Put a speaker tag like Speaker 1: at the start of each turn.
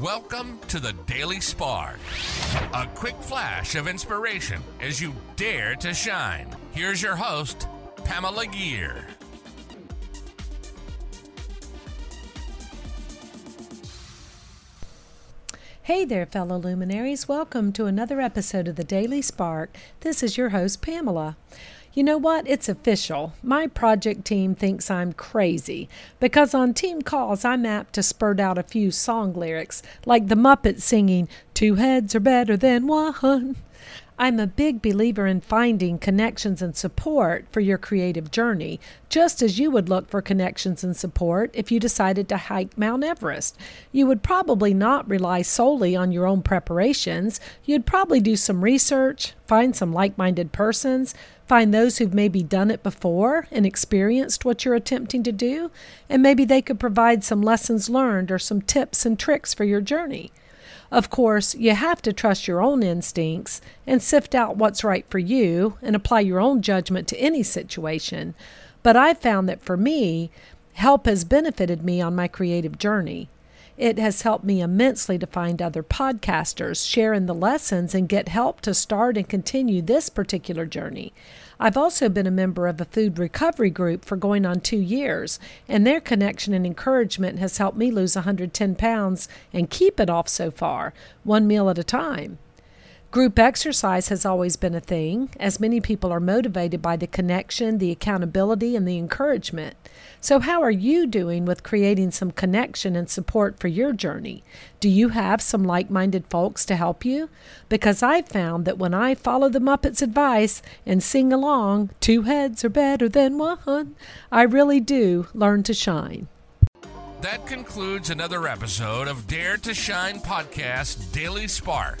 Speaker 1: Welcome to the Daily Spark. A quick flash of inspiration as you dare to shine. Here's your host, Pamela Gear.
Speaker 2: Hey there, fellow luminaries. Welcome to another episode of the Daily Spark. This is your host, Pamela. You know what? It's official. My project team thinks I'm crazy because on team calls I'm apt to spurt out a few song lyrics, like the Muppets singing, Two heads are better than one. I'm a big believer in finding connections and support for your creative journey, just as you would look for connections and support if you decided to hike Mount Everest. You would probably not rely solely on your own preparations. You'd probably do some research, find some like minded persons, find those who've maybe done it before and experienced what you're attempting to do, and maybe they could provide some lessons learned or some tips and tricks for your journey. Of course, you have to trust your own instincts and sift out what's right for you and apply your own judgment to any situation. But I've found that for me, help has benefited me on my creative journey. It has helped me immensely to find other podcasters, share in the lessons, and get help to start and continue this particular journey. I've also been a member of a food recovery group for going on two years, and their connection and encouragement has helped me lose 110 pounds and keep it off so far, one meal at a time. Group exercise has always been a thing, as many people are motivated by the connection, the accountability, and the encouragement. So, how are you doing with creating some connection and support for your journey? Do you have some like minded folks to help you? Because I've found that when I follow the Muppets' advice and sing along, two heads are better than one, I really do learn to shine.
Speaker 1: That concludes another episode of Dare to Shine Podcast Daily Spark